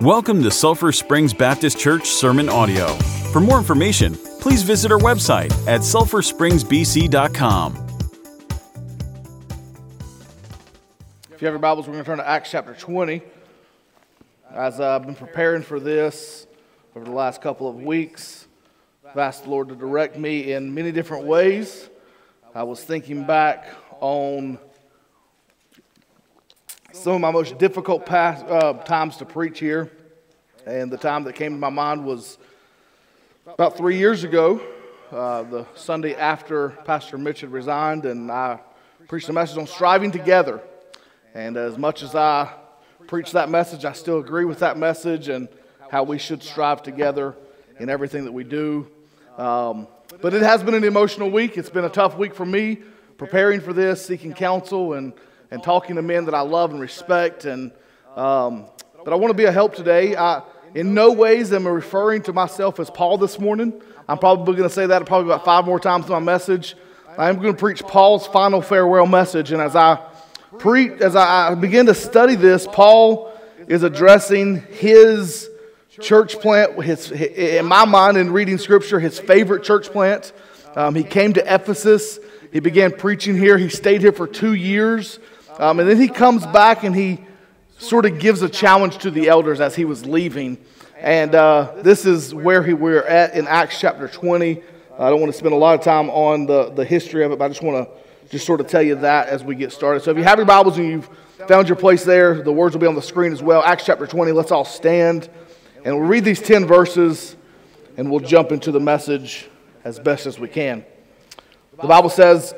Welcome to Sulphur Springs Baptist Church Sermon Audio. For more information, please visit our website at sulphurspringsbc.com. If you have your Bibles, we're going to turn to Acts chapter 20. As I've been preparing for this over the last couple of weeks, I've asked the Lord to direct me in many different ways. I was thinking back on some of my most difficult past, uh, times to preach here. And the time that came to my mind was about three years ago, uh, the Sunday after Pastor Mitch had resigned, and I preached a message on striving together. And as much as I preach that message, I still agree with that message and how we should strive together in everything that we do. Um, but it has been an emotional week. It's been a tough week for me preparing for this, seeking counsel, and and talking to men that I love and respect. And um, but I want to be a help today. I, in no ways am I referring to myself as Paul this morning. I'm probably going to say that probably about five more times in my message. I am going to preach Paul's final farewell message, and as I preach, as I begin to study this, Paul is addressing his church plant. His, in my mind, in reading Scripture, his favorite church plant. Um, he came to Ephesus. He began preaching here. He stayed here for two years. Um, and then he comes back and he sort of gives a challenge to the elders as he was leaving. And uh, this is where he, we're at in Acts chapter 20. I don't want to spend a lot of time on the, the history of it, but I just want to just sort of tell you that as we get started. So if you have your Bibles and you've found your place there, the words will be on the screen as well. Acts chapter 20, let's all stand. And we'll read these 10 verses and we'll jump into the message as best as we can. The Bible says,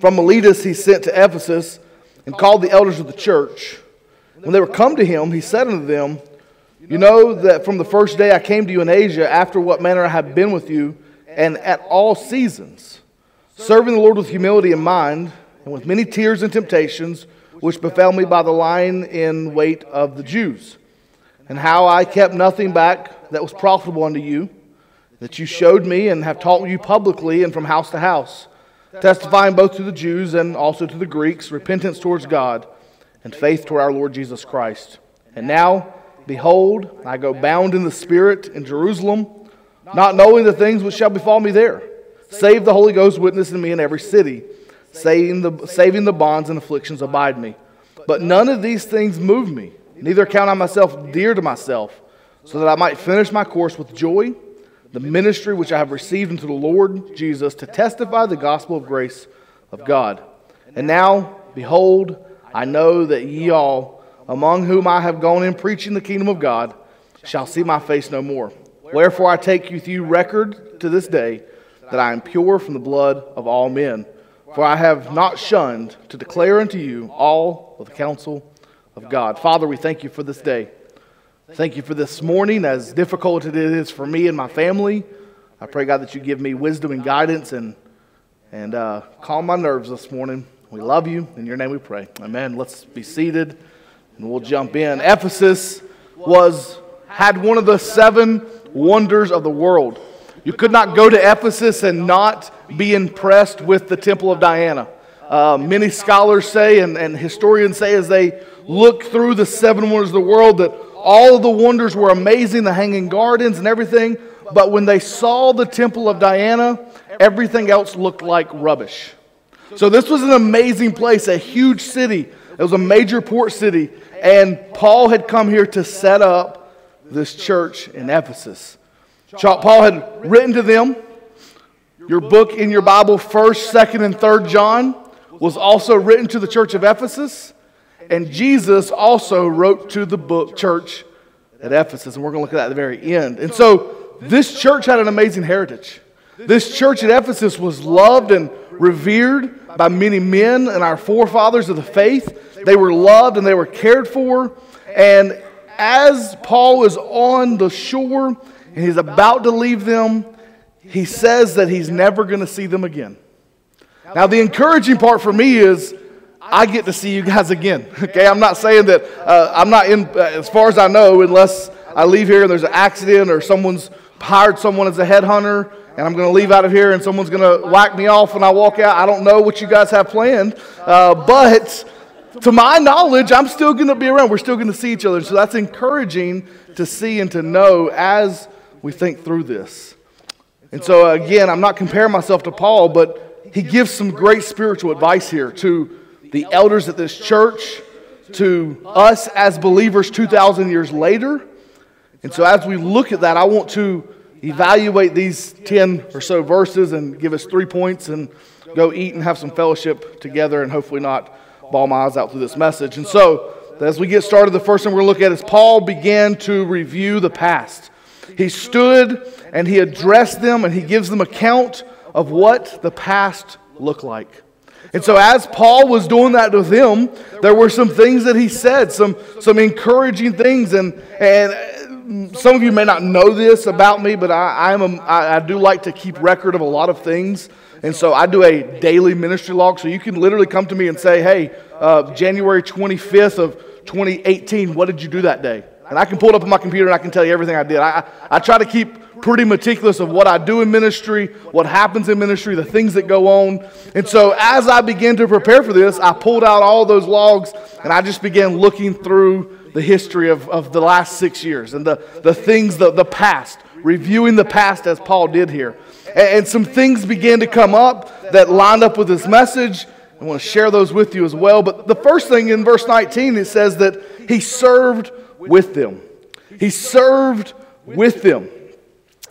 From Miletus he sent to Ephesus and called the elders of the church. When they were come to him, he said unto them, You know that from the first day I came to you in Asia, after what manner I have been with you, and at all seasons, serving the Lord with humility in mind, and with many tears and temptations, which befell me by the lying in wait of the Jews, and how I kept nothing back that was profitable unto you, that you showed me and have taught you publicly and from house to house testifying both to the Jews and also to the Greeks repentance towards God and faith toward our Lord Jesus Christ. And now, behold, I go bound in the Spirit in Jerusalem, not knowing the things which shall befall me there, save the Holy Ghost witness in me in every city, saving the, saving the bonds and afflictions abide me. But none of these things move me, neither count I myself dear to myself, so that I might finish my course with joy the ministry which I have received into the Lord Jesus to testify the gospel of grace of God. And now, behold, I know that ye all, among whom I have gone in preaching the kingdom of God, shall see my face no more. Wherefore I take with you record to this day that I am pure from the blood of all men. For I have not shunned to declare unto you all of the counsel of God. Father, we thank you for this day. Thank you for this morning, as difficult as it is for me and my family. I pray, God, that you give me wisdom and guidance and, and uh, calm my nerves this morning. We love you. In your name we pray. Amen. Let's be seated and we'll jump in. Ephesus was, had one of the seven wonders of the world. You could not go to Ephesus and not be impressed with the Temple of Diana. Uh, many scholars say and, and historians say as they look through the seven wonders of the world that all of the wonders were amazing, the hanging gardens and everything. But when they saw the temple of Diana, everything else looked like rubbish. So this was an amazing place, a huge city. It was a major port city. And Paul had come here to set up this church in Ephesus. Paul had written to them. Your book in your Bible, 1st, 2nd, and 3rd John, was also written to the church of Ephesus. And Jesus also wrote to the book church at Ephesus, and we're going to look at that at the very end. And so this church had an amazing heritage. This church at Ephesus was loved and revered by many men and our forefathers of the faith. They were loved and they were cared for. And as Paul is on the shore and he's about to leave them, he says that he's never going to see them again. Now, the encouraging part for me is I get to see you guys again. Okay, I'm not saying that uh, I'm not in, uh, as far as I know, unless I leave here and there's an accident or someone's hired someone as a headhunter and I'm going to leave out of here and someone's going to whack me off when I walk out. I don't know what you guys have planned, uh, but to my knowledge, I'm still going to be around. We're still going to see each other. So that's encouraging to see and to know as we think through this. And so, again, I'm not comparing myself to Paul, but he gives some great spiritual advice here to the elders at this church, to us as believers 2,000 years later. And so, as we look at that, I want to evaluate these 10 or so verses and give us three points and go eat and have some fellowship together and hopefully not bawl my eyes out through this message. And so, as we get started, the first thing we're going to look at is Paul began to review the past. He stood and he addressed them and he gives them account of what the past looked like. And so, as Paul was doing that with them, there were some things that he said, some, some encouraging things. And, and some of you may not know this about me, but I, I'm a, I, I do like to keep record of a lot of things. And so I do a daily ministry log. So you can literally come to me and say, hey, uh, January 25th of 2018, what did you do that day? And I can pull it up on my computer and I can tell you everything I did. I, I try to keep pretty meticulous of what I do in ministry, what happens in ministry, the things that go on. And so as I began to prepare for this, I pulled out all those logs and I just began looking through the history of, of the last six years and the, the things, the, the past, reviewing the past as Paul did here. And, and some things began to come up that lined up with this message. I want to share those with you as well. But the first thing in verse 19, it says that he served with them. He served with them.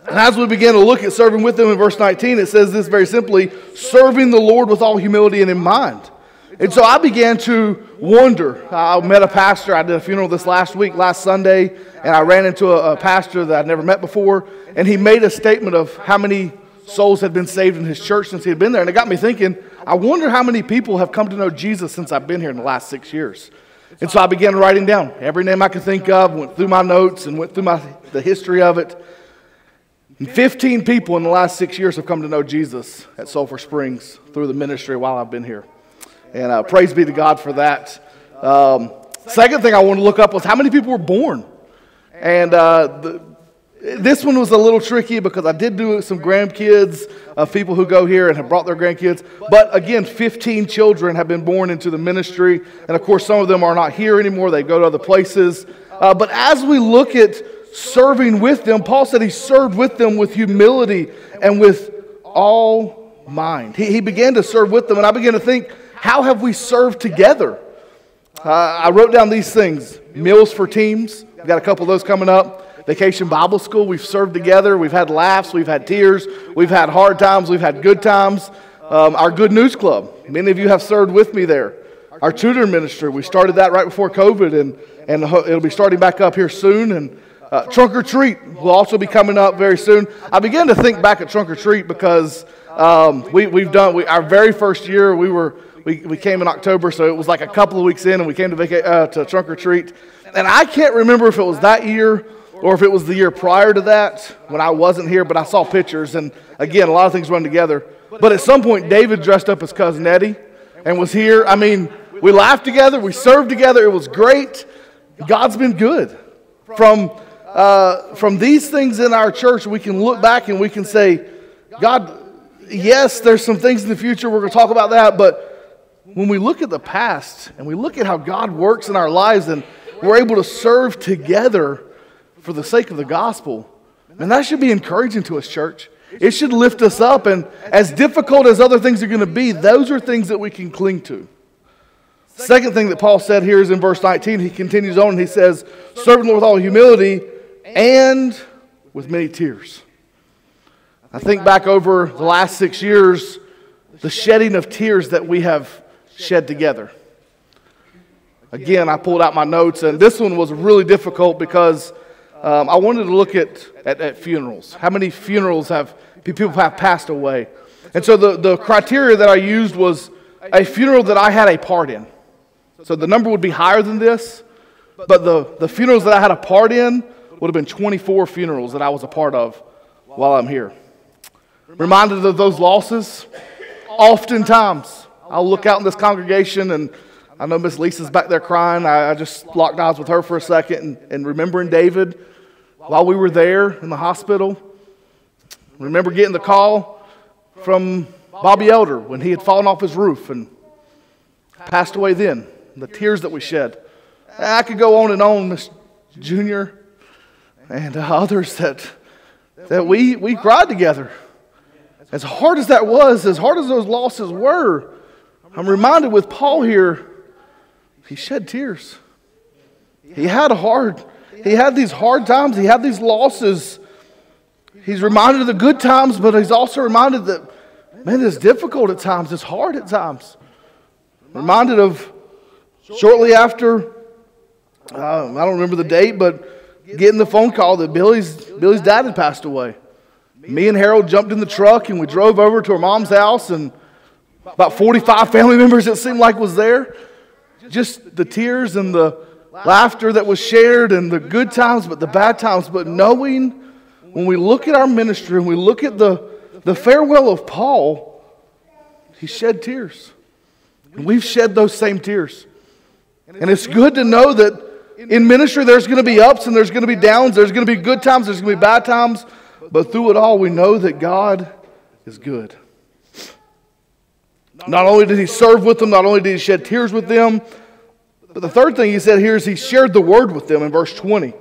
And as we begin to look at serving with them in verse 19, it says this very simply serving the Lord with all humility and in mind. And so I began to wonder. I met a pastor. I did a funeral this last week, last Sunday, and I ran into a, a pastor that I'd never met before. And he made a statement of how many souls had been saved in his church since he had been there. And it got me thinking, I wonder how many people have come to know Jesus since I've been here in the last six years. And so I began writing down every name I could think of, went through my notes and went through my, the history of it. And 15 people in the last six years have come to know Jesus at Sulphur Springs through the ministry while I've been here. And uh, praise be to God for that. Um, second thing I wanted to look up was how many people were born. And uh, the, this one was a little tricky because I did do some grandkids of people who go here and have brought their grandkids. But again, 15 children have been born into the ministry. And of course, some of them are not here anymore, they go to other places. Uh, but as we look at serving with them, Paul said he served with them with humility and with all mind. He, he began to serve with them, and I began to think, how have we served together? Uh, I wrote down these things meals for teams. We've got a couple of those coming up. Vacation Bible School. We've served together. We've had laughs. We've had tears. We've had hard times. We've had good times. Um, our Good News Club. Many of you have served with me there. Our tutor ministry. We started that right before COVID, and, and it'll be starting back up here soon. And uh, Trunk or Treat will also be coming up very soon. I began to think back at Trunk or Treat because um, we, we've done we, our very first year. We were we, we came in October, so it was like a couple of weeks in, and we came to, vaca- uh, to Trunk or Treat. And I can't remember if it was that year or if it was the year prior to that when I wasn't here, but I saw pictures. And again, a lot of things run together. But at some point, David dressed up as cousin Eddie and was here. I mean, we laughed together, we served together. It was great. God's been good. From, uh, from these things in our church, we can look back and we can say, God, yes, there's some things in the future. We're going to talk about that. But when we look at the past and we look at how God works in our lives and we're able to serve together, for the sake of the gospel, and that should be encouraging to us, church. It should lift us up. And as difficult as other things are going to be, those are things that we can cling to. Second thing that Paul said here is in verse 19. He continues on and he says, Serving the Lord with all humility and with many tears. I think back over the last six years, the shedding of tears that we have shed together. Again, I pulled out my notes, and this one was really difficult because um, I wanted to look at, at, at, funerals. How many funerals have people have passed away? And so the, the criteria that I used was a funeral that I had a part in. So the number would be higher than this, but the, the funerals that I had a part in would have been 24 funerals that I was a part of while I'm here. Reminded of those losses, oftentimes I'll look out in this congregation and I know Miss Lisa's back there crying. I, I, just locked eyes with her for a second and, and remembering David while we were there in the hospital. Remember getting the call from Bobby Elder when he had fallen off his roof and passed away then. the tears that we shed. I could go on and on, Miss Junior, and uh, others that, that we, we cried together. As hard as that was, as hard as those losses were, I'm reminded with Paul here, he shed tears. He had hard, he had these hard times, he had these losses. He's reminded of the good times, but he's also reminded that, man, it's difficult at times, it's hard at times. Reminded of shortly after, uh, I don't remember the date, but getting the phone call that Billy's, Billy's dad had passed away. Me and Harold jumped in the truck and we drove over to her mom's house, and about 45 family members, it seemed like, was there. Just the tears and the laughter that was shared and the good times, but the bad times. But knowing when we look at our ministry and we look at the, the farewell of Paul, he shed tears. And we've shed those same tears. And it's good to know that in ministry there's going to be ups and there's going to be downs, there's going to be good times, there's going to be bad times. But through it all, we know that God is good. Not only did he serve with them, not only did he shed tears with them, but the third thing he said here is he shared the word with them in verse 20.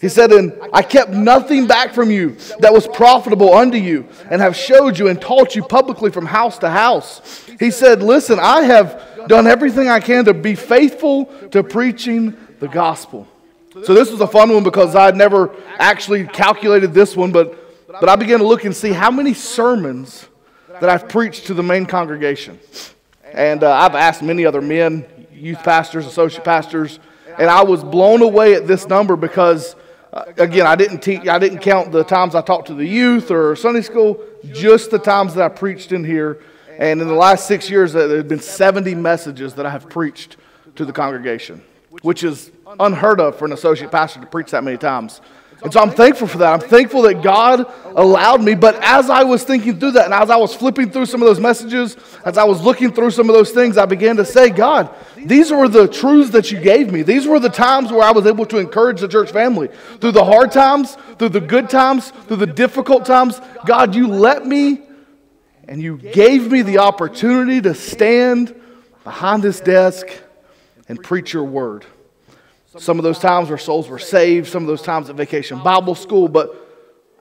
He said, And I kept nothing back from you that was profitable unto you, and have showed you and taught you publicly from house to house. He said, Listen, I have done everything I can to be faithful to preaching the gospel. So this was a fun one because I'd never actually calculated this one, but, but I began to look and see how many sermons that I've preached to the main congregation. And uh, I've asked many other men, youth pastors, associate pastors, and I was blown away at this number because, uh, again, I didn't teach, I didn't count the times I talked to the youth or Sunday school, just the times that I preached in here. And in the last six years, uh, there have been 70 messages that I have preached to the congregation, which is unheard of for an associate pastor to preach that many times. And so I'm thankful for that. I'm thankful that God allowed me. But as I was thinking through that, and as I was flipping through some of those messages, as I was looking through some of those things, I began to say, God, these were the truths that you gave me. These were the times where I was able to encourage the church family. Through the hard times, through the good times, through the difficult times, God, you let me and you gave me the opportunity to stand behind this desk and preach your word. Some of those times where souls were saved, some of those times at Vacation Bible School, but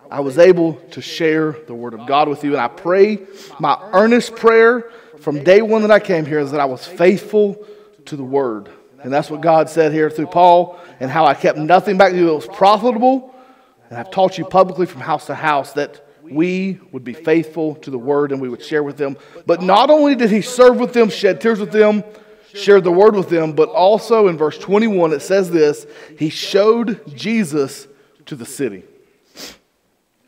I was able to share the Word of God with you. And I pray, my earnest prayer from day one that I came here is that I was faithful to the Word. And that's what God said here through Paul, and how I kept nothing back to you that was profitable. And I've taught you publicly from house to house that we would be faithful to the Word and we would share with them. But not only did he serve with them, shed tears with them, shared the word with them, but also in verse 21 it says this He showed Jesus to the city.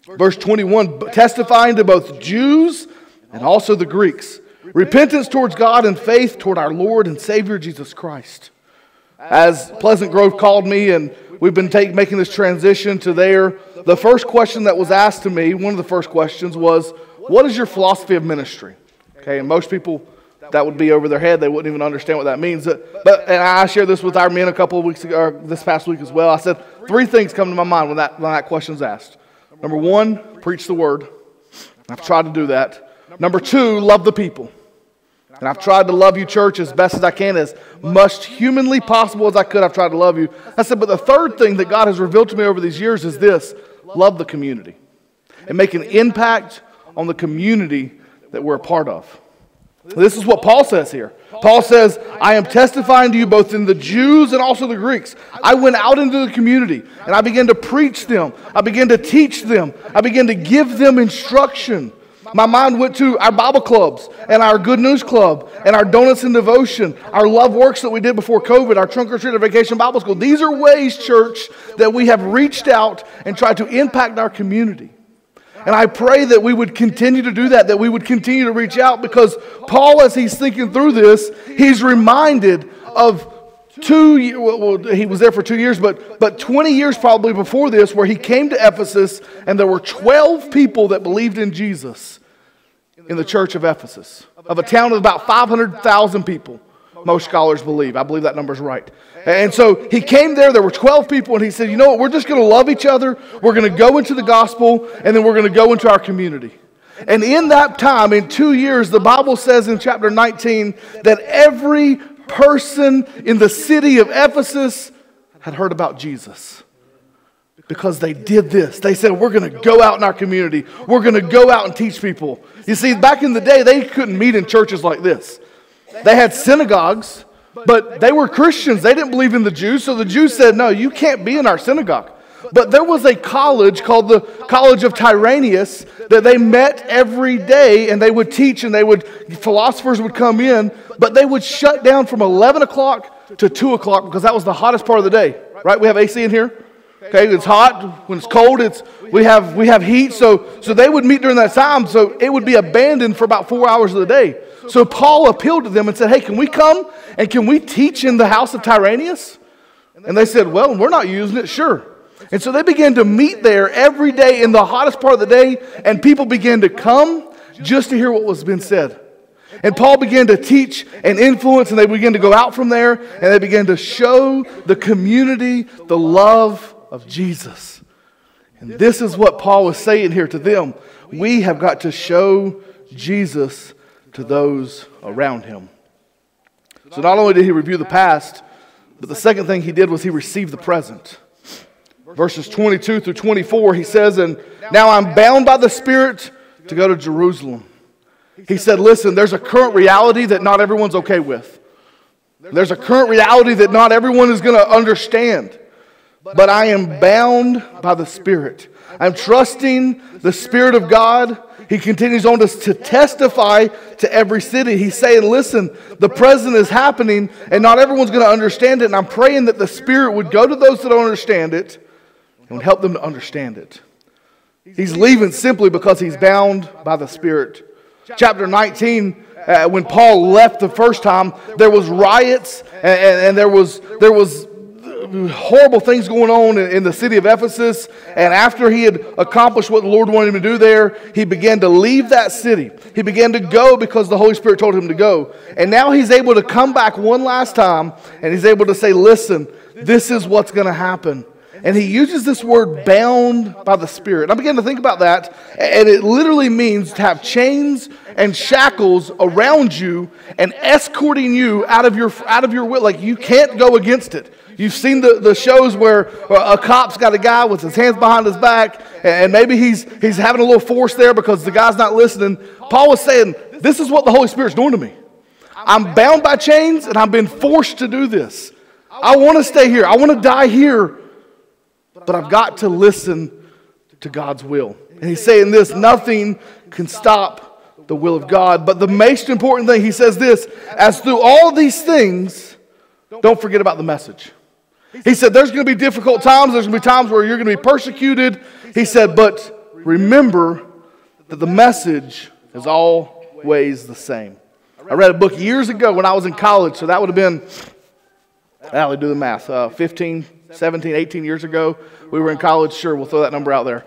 Verse 21 testifying to both Jews and also the Greeks. Repentance towards God and faith toward our Lord and Savior Jesus Christ. As Pleasant Grove called me, and we've been take, making this transition to there, the first question that was asked to me, one of the first questions was, What is your philosophy of ministry? Okay, and most people that would be over their head. They wouldn't even understand what that means. Uh, but and I shared this with our men a couple of weeks ago, or this past week as well. I said three things come to my mind when that when that question's asked. Number one, preach the word. I've tried to do that. Number two, love the people. And I've tried to love you, church, as best as I can, as much humanly possible as I could. I've tried to love you. I said, but the third thing that God has revealed to me over these years is this love the community and make an impact on the community that we're a part of. This is what Paul says here. Paul says, I am testifying to you both in the Jews and also the Greeks. I went out into the community and I began to preach them. I began to teach them. I began to give them instruction. My mind went to our Bible clubs and our Good News Club and our Donuts and Devotion, our Love Works that we did before COVID, our Trunk or Treat Vacation Bible School. These are ways, church, that we have reached out and tried to impact our community. And I pray that we would continue to do that, that we would continue to reach out because Paul, as he's thinking through this, he's reminded of two well, he was there for two years but but 20 years probably before this where he came to ephesus and there were 12 people that believed in jesus in the church of ephesus of a town of about 500000 people most scholars believe i believe that number's right and so he came there, there were 12 people, and he said, You know what? We're just going to love each other. We're going to go into the gospel, and then we're going to go into our community. And in that time, in two years, the Bible says in chapter 19 that every person in the city of Ephesus had heard about Jesus because they did this. They said, We're going to go out in our community. We're going to go out and teach people. You see, back in the day, they couldn't meet in churches like this. They had synagogues, but they were Christians. They didn't believe in the Jews, so the Jews said, No, you can't be in our synagogue. But there was a college called the College of Tyrannus that they met every day and they would teach and they would, philosophers would come in, but they would shut down from 11 o'clock to 2 o'clock because that was the hottest part of the day. Right? We have AC in here? Okay, it's hot. When it's cold, it's we have we have heat. So so they would meet during that time. So it would be abandoned for about four hours of the day. So Paul appealed to them and said, Hey, can we come and can we teach in the house of Tyrannus? And they said, Well, we're not using it, sure. And so they began to meet there every day in the hottest part of the day, and people began to come just to hear what was being said. And Paul began to teach and influence, and they began to go out from there, and they began to show the community the love of Jesus. And this is what Paul was saying here to them. We have got to show Jesus to those around him. So not only did he review the past, but the second thing he did was he received the present verses 22 through 24, he says, And now I'm bound by the Spirit to go to Jerusalem. He said, Listen, there's a current reality that not everyone's okay with. There's a current reality that not everyone is going to understand. But I am bound by the Spirit. I'm trusting the Spirit of God. He continues on to, to testify to every city. He's saying, Listen, the present is happening, and not everyone's going to understand it. And I'm praying that the Spirit would go to those that don't understand it and help them to understand it. He's leaving simply because he's bound by the Spirit. Chapter 19, uh, when Paul left the first time, there was riots and, and, and there was there was horrible things going on in, in, the city of Ephesus. And after he had accomplished what the Lord wanted him to do there, he began to leave that city. He began to go because the Holy Spirit told him to go. And now he's able to come back one last time and he's able to say, Listen, this is what's going to happen. And he uses this word bound by the Spirit. I began to think about that, and it literally means to have chains and shackles around you and escorting you out of your, out of your will. Like you can't go against it. You've seen the, the shows where a cop's got a guy with his hands behind his back, and maybe he's, he's having a little force there because the guy's not listening. Paul was saying, This is what the Holy Spirit's doing to me. I'm bound by chains, and I've been forced to do this. I want to stay here. I want to die here but I've got to listen to God's will. And he's saying this nothing can stop the will of God. But the most important thing, he says this as through all these things, don't forget about the message. He said, There's going to be difficult times, there's going to be times where you're going to be persecuted. He said, But remember that the message is always the same. I read a book years ago when I was in college, so that would have been, I would do the math, uh, 15, 17, 18 years ago. We were in college. Sure, we'll throw that number out there.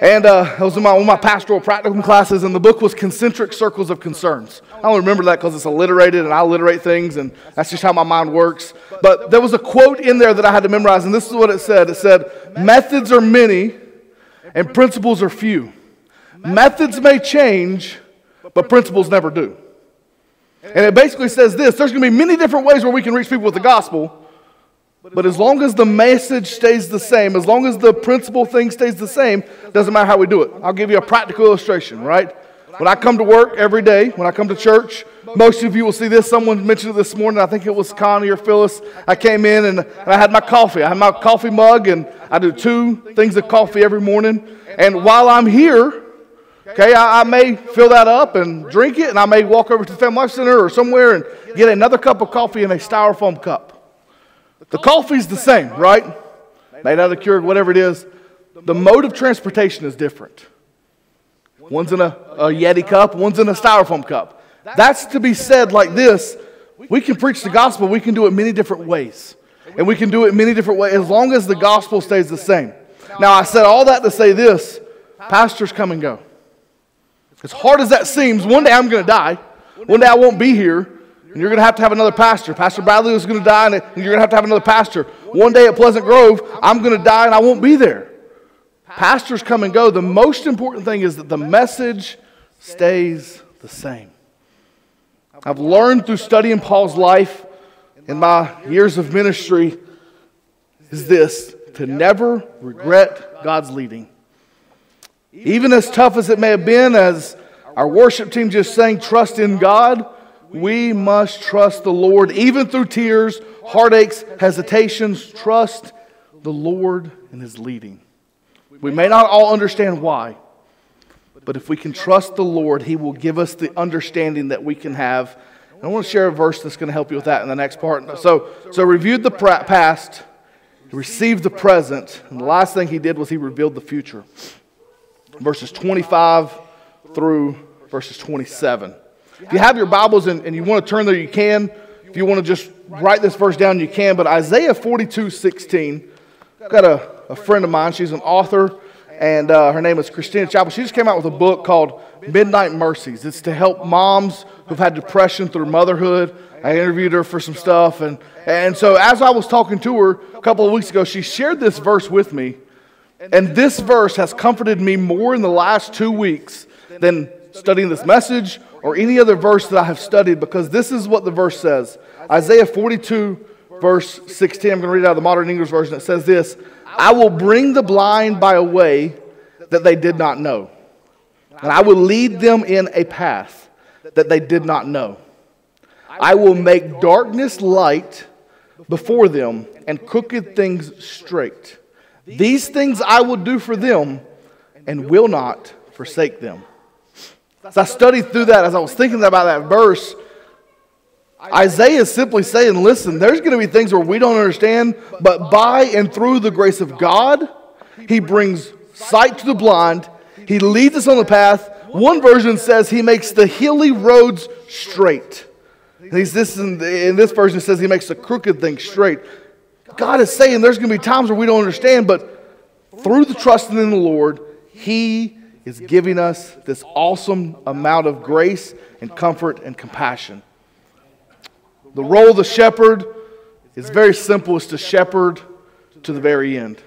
And uh, it was in my, one of my pastoral practicum classes, and the book was Concentric Circles of Concerns. I don't remember that because it's alliterated, and I alliterate things, and that's just how my mind works. But there was a quote in there that I had to memorize, and this is what it said It said, Methods are many, and principles are few. Methods may change, but principles never do. And it basically says this there's going to be many different ways where we can reach people with the gospel. But as long as the message stays the same, as long as the principal thing stays the same, doesn't matter how we do it. I'll give you a practical illustration, right? When I come to work every day, when I come to church, most of you will see this. Someone mentioned it this morning. I think it was Connie or Phyllis. I came in and, I had my coffee. I had my coffee mug, and I do two things of coffee every morning. And while I'm here, okay, I, I may fill that up and drink it, and I may walk over to the Family Life Center or somewhere and get another cup of coffee in a styrofoam cup. The coffee's the same, right? Made out of Keurig, whatever it is. The mode of transportation is different. One's in a, a Yeti cup, one's in a styrofoam cup. That's to be said like this we can preach the gospel, we can do it many different ways. And we can do it many different ways as long as the gospel stays the same. Now, I said all that to say this pastors come and go. As hard as that seems, one day I'm going to die. One day I won't be here. And you're going to have to have another pastor. Pastor Bradley is going to die, and you're going to have to have another pastor. One day at Pleasant Grove, I'm going to die, and I won't be there. Pastors come and go. The most important thing is that the message stays the same. I've learned through studying Paul's life in my years of ministry is this to never regret God's leading. Even as tough as it may have been, as our worship team just sang, trust in God, we must trust the Lord, even through tears, heartaches, hesitations. Trust the Lord in His leading. We may not all understand why, but if we can trust the Lord, He will give us the understanding that we can have. And I want to share a verse that's going to help you with that in the next part. So, so reviewed the past, received the present, and the last thing He did was He revealed the future. Verses 25 through verses 27. If you have your Bibles and, and you want to turn there, you can. If you want to just write this verse down, you can. But Isaiah 42 16, I've got a, a friend of mine. She's an author, and uh, her name is Christina Chappell. She just came out with a book called Midnight Mercies. It's to help moms who've had depression through motherhood. I interviewed her for some stuff. And, and so, as I was talking to her a couple of weeks ago, she shared this verse with me. And this verse has comforted me more in the last two weeks than studying this message or any other verse that I have studied because this is what the verse says Isaiah 42, verse 16. I'm going to read out of the modern English version. It says this I will bring the blind by a way that they did not know, and I will lead them in a path that they did not know. I will make darkness light before them and crooked things straight. These things I will do for them and will not forsake them. As I studied through that, as I was thinking about that verse, Isaiah is simply saying, listen, there's going to be things where we don't understand, but by and through the grace of God, He brings sight to the blind, He leads us on the path. One version says He makes the hilly roads straight. He's this in this version says He makes the crooked things straight. God is saying there's going to be times where we don't understand, but through the trusting in the Lord, He is giving us this awesome amount of grace and comfort and compassion. The role of the shepherd is very simple it's to shepherd to the very end,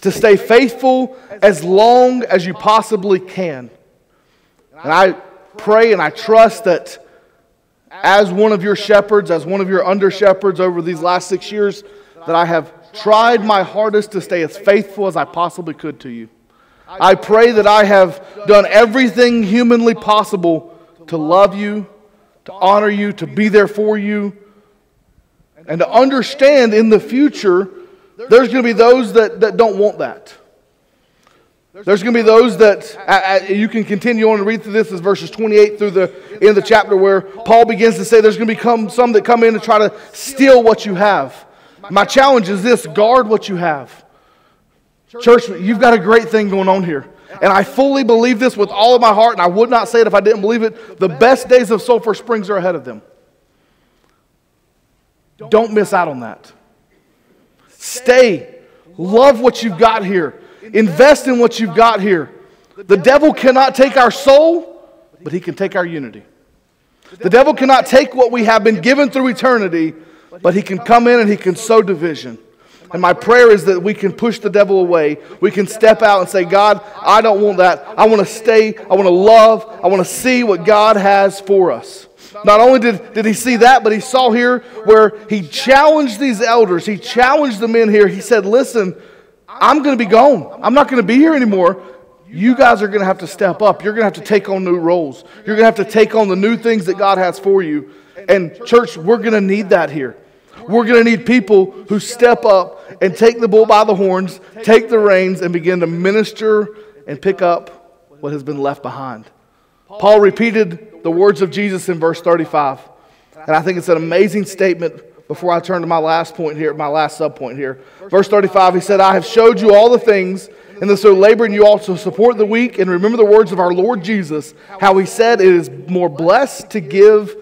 to stay faithful as long as you possibly can. And I pray and I trust that as one of your shepherds, as one of your under shepherds over these last six years, that I have tried my hardest to stay as faithful as I possibly could to you. I pray that I have done everything humanly possible to love you, to honor you, to be there for you, and to understand in the future there's going to be those that, that don't want that. There's going to be those that you can continue on and read through this as verses 28 through the end of the chapter where Paul begins to say there's going to become some that come in and try to steal what you have. My challenge is this guard what you have. Church, you've got a great thing going on here. And I fully believe this with all of my heart, and I would not say it if I didn't believe it. The best days of Sulphur Springs are ahead of them. Don't miss out on that. Stay. Love what you've got here. Invest in what you've got here. The devil cannot take our soul, but he can take our unity. The devil cannot take what we have been given through eternity, but he can come in and he can sow division. And my prayer is that we can push the devil away. We can step out and say, God, I don't want that. I want to stay. I want to love. I want to see what God has for us. Not only did, did he see that, but he saw here where he challenged these elders. He challenged the men here. He said, Listen, I'm going to be gone. I'm not going to be here anymore. You guys are going to have to step up. You're going to have to take on new roles. You're going to have to take on the new things that God has for you. And, church, we're going to need that here. We're going to need people who step up and take the bull by the horns, take the reins, and begin to minister and pick up what has been left behind. Paul repeated the words of Jesus in verse 35. And I think it's an amazing statement before I turn to my last point here, my last subpoint here. Verse 35, he said, I have showed you all the things, and so laboring you also support the weak, and remember the words of our Lord Jesus, how he said, It is more blessed to give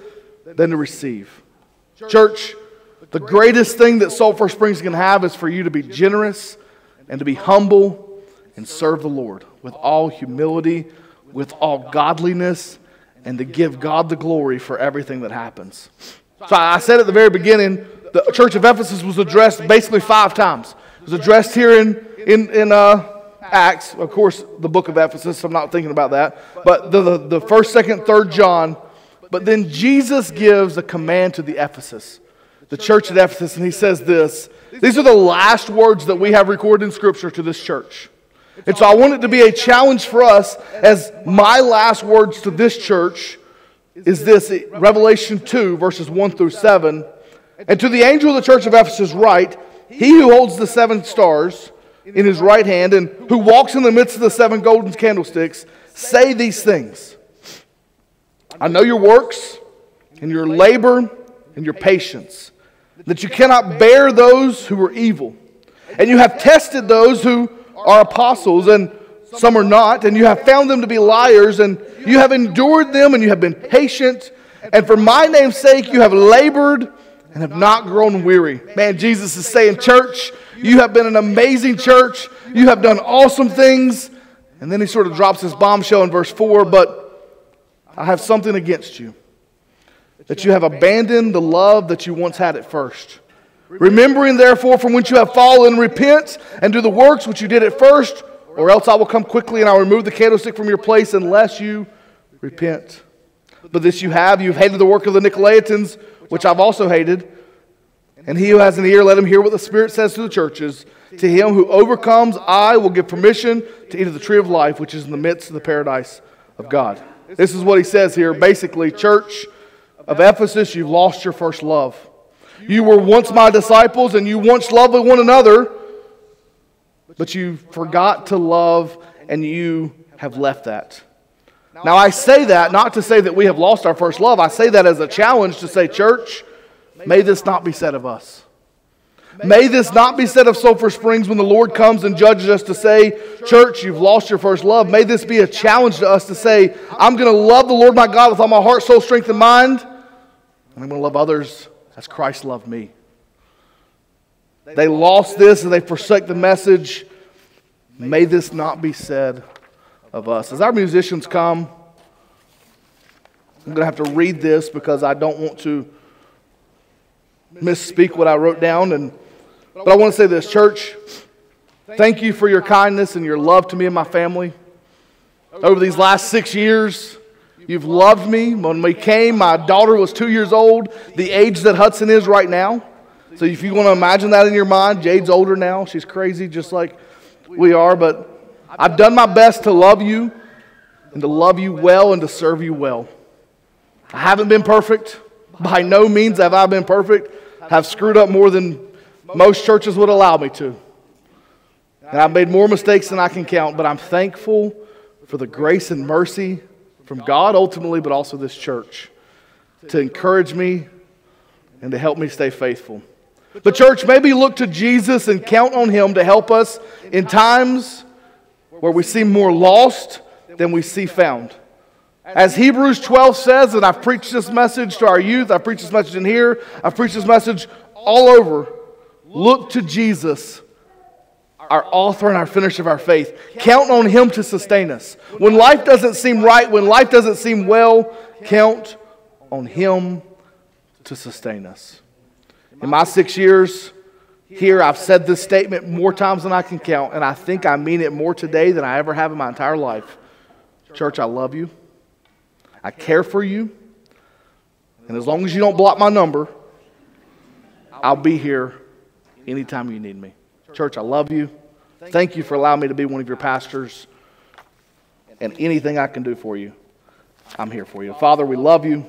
than to receive. Church, the greatest thing that Sulphur Springs can have is for you to be generous and to be humble and serve the Lord with all humility, with all godliness, and to give God the glory for everything that happens. So I said at the very beginning, the church of Ephesus was addressed basically five times. It was addressed here in, in, in uh, Acts, of course, the book of Ephesus. I'm not thinking about that. But the, the, the first, second, third John. But then Jesus gives a command to the Ephesus the church at Ephesus, and he says this. These are the last words that we have recorded in Scripture to this church. And so I want it to be a challenge for us as my last words to this church is this Revelation 2, verses 1 through 7. And to the angel of the church of Ephesus, write, He who holds the seven stars in his right hand and who walks in the midst of the seven golden candlesticks, say these things I know your works and your labor and your patience that you cannot bear those who are evil. And you have tested those who are apostles, and some are not, and you have found them to be liars, and you have endured them, and you have been patient. And for my name's sake, you have labored and have not grown weary. Man, Jesus is saying, Church, you have been an amazing church. You have done awesome things. And then he sort of drops his bombshell in verse 4 But I have something against you that you have abandoned the love that you once had at first. Remembering, therefore, from whence you have fallen, repent and do the works which you did at first, or else I will come quickly and I'll remove the candlestick from your place unless you repent. But this you have, you've hated the work of the Nicolaitans, which I've also hated. And he who has an ear, let him hear what the Spirit says to the churches. To him who overcomes, I will give permission to eat of the tree of life, which is in the midst of the paradise of God. This is what he says here. Basically, church, of Ephesus, you've lost your first love. You were once my disciples and you once loved one another, but you forgot to love and you have left that. Now, I say that not to say that we have lost our first love. I say that as a challenge to say, church, may this not be said of us. May this not be said of Sulphur Springs when the Lord comes and judges us to say, Church, you've lost your first love. May this be a challenge to us to say, I'm going to love the Lord my God with all my heart, soul, strength, and mind. And I'm going to love others as Christ loved me. They lost this and they forsake the message. May this not be said of us. As our musicians come, I'm going to have to read this because I don't want to misspeak what I wrote down. And, but I want to say this, church, thank you for your kindness and your love to me and my family. Over these last six years, You've loved me. When we came, my daughter was two years old, the age that Hudson is right now. So if you want to imagine that in your mind, Jade's older now. She's crazy just like we are. But I've done my best to love you and to love you well and to serve you well. I haven't been perfect. By no means have I been perfect. I've screwed up more than most churches would allow me to. And I've made more mistakes than I can count, but I'm thankful for the grace and mercy from God ultimately, but also this church to encourage me and to help me stay faithful. But, church, maybe look to Jesus and count on Him to help us in times where we seem more lost than we see found. As Hebrews 12 says, and I've preached this message to our youth, I've preached this message in here, I've preached this message all over. Look to Jesus our author and our finisher of our faith. Count on Him to sustain us. When life doesn't seem right, when life doesn't seem well, count on Him to sustain us. In my six years here, I've said this statement more times than I can count, and I think I mean it more today than I ever have in my entire life. Church, I love you. I care for you. And as long as you don't block my number, I'll be here anytime you need me. Church, I love you. Thank you for allowing me to be one of your pastors. And anything I can do for you, I'm here for you. Father, we love you.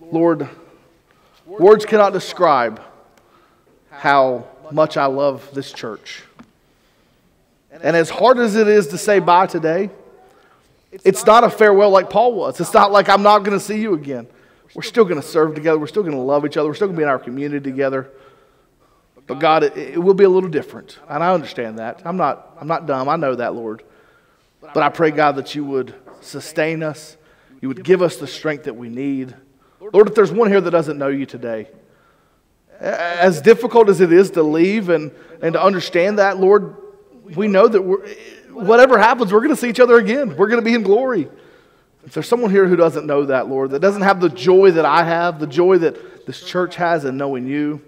Lord, words cannot describe how much I love this church. And as hard as it is to say bye today, it's not a farewell like Paul was. It's not like I'm not going to see you again. We're still going to serve together. We're still going to love each other. We're still going to be in our community together. But God, it, it, will be a little different. And I understand that. I'm not, I'm not dumb. I know that, Lord. But I pray, God, that you would sustain us. You would give us the strength that we need. Lord, if there's one here that doesn't know you today, as difficult as it is to leave and, and to understand that, Lord, we know that whatever happens, we're going to see each other again. We're going to be in glory. If there's someone here who doesn't know that, Lord, that doesn't have the joy that I have, the joy that this church has in knowing you,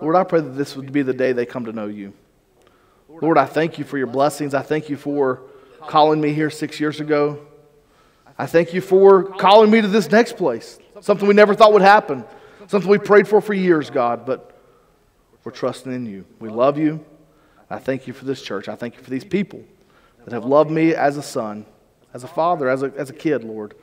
Lord, I pray that this would be the day they come to know you. Lord, I thank you for your blessings. I thank you for calling me here six years ago. I thank you for calling me to this next place, something we never thought would happen, something we prayed for for years, God, but we're trusting in you. We love you. I thank you for this church. I thank you for these people that have loved me as a son, as a father, as a, as a kid, Lord.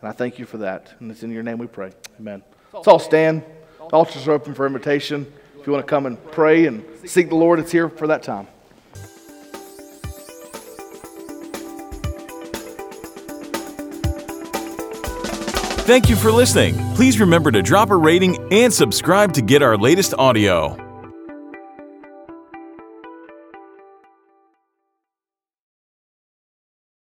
And I thank you for that. And it's in your name we pray. Amen. Let's all stand. The altars are open for invitation. If you want to come and pray and seek the Lord, it's here for that time. Thank you for listening. Please remember to drop a rating and subscribe to get our latest audio.